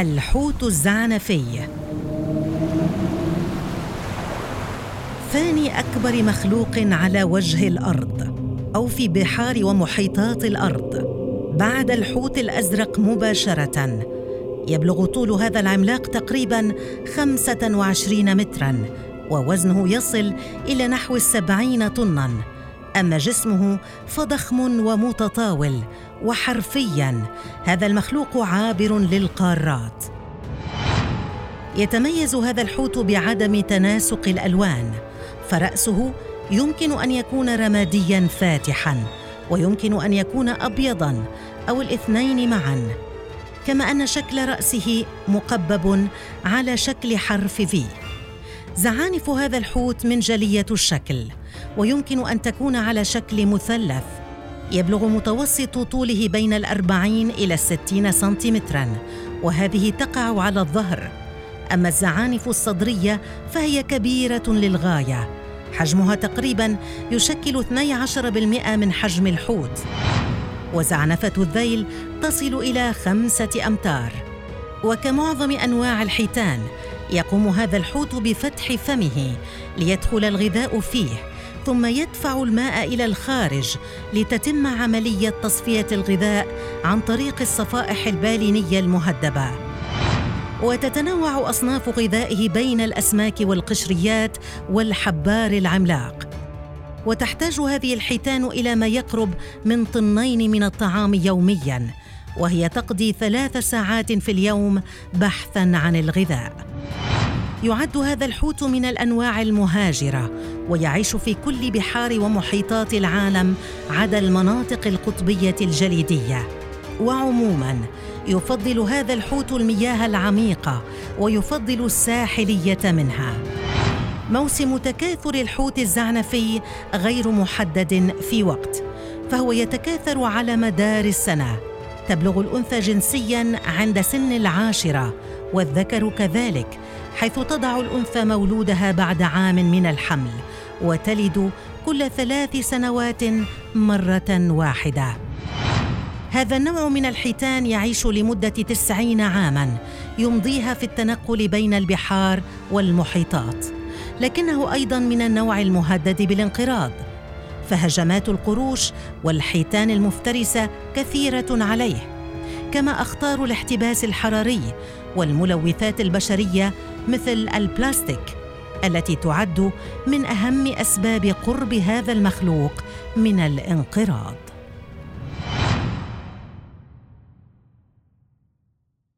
الحوت الزعنفي ثاني أكبر مخلوق على وجه الأرض أو في بحار ومحيطات الأرض. بعد الحوت الأزرق مباشرة. يبلغ طول هذا العملاق تقريبا 25 مترا ووزنه يصل إلى نحو السبعين طنا. أما جسمه فضخم ومتطاول وحرفيا. هذا المخلوق عابر للقارات. يتميز هذا الحوت بعدم تناسق الألوان فرأسه يمكن أن يكون رماديا فاتحا ويمكن أن يكون ابيضا أو الاثنين معا. كما أن شكل رأسه مقبب على شكل حرف في زعانف هذا الحوت منجليه الشكل ويمكن أن تكون على شكل مثلث. يبلغ متوسط طوله بين الأربعين إلى الستين سنتيمترا وهذه تقع على الظهر. أما الزعانف الصدرية فهي كبيرة للغاية. حجمها تقريبا يشكل 12% من حجم الحوت. وزعنفة الذيل تصل إلى خمسة أمتار. وكمعظم أنواع الحيتان يقوم هذا الحوت بفتح فمه ليدخل الغذاء فيه. ثم يدفع الماء إلى الخارج لتتم عملية تصفية الغذاء عن طريق الصفائح البالينية المهدبة. وتتنوع أصناف غذائه بين الأسماك والقشريات والحبار العملاق. وتحتاج هذه الحيتان إلى ما يقرب من طنين من الطعام يوميا وهي تقضي ثلاث ساعات في اليوم بحثا عن الغذاء. يعد هذا الحوت من الأنواع المهاجرة ويعيش في كل بحار ومحيطات العالم عدا المناطق القطبية الجليدية. وعموما يفضل هذا الحوت المياه العميقه ويفضل الساحلية منها. موسم تكاثر الحوت الزعنفي غير محدد في وقت فهو يتكاثر على مدار السنة. تبلغ الأنثى جنسيا عند سن العاشرة والذكر كذلك حيث تضع الأنثى مولودها بعد عام من الحمل وتلد كل ثلاث سنوات مرة واحدة. هذا النوع من الحيتان يعيش لمدة تسعين عاماً يمضيها في التنقل بين البحار والمحيطات. لكنه أيضاً من النوع المهدد بالانقراض فهجمات القروش والحيتان المفترسة كثيرة عليه كما أخطار الاحتباس الحراري والملوثات البشرية مثل البلاستيك التي تعد من أهم أسباب قرب هذا المخلوق من الانقراض.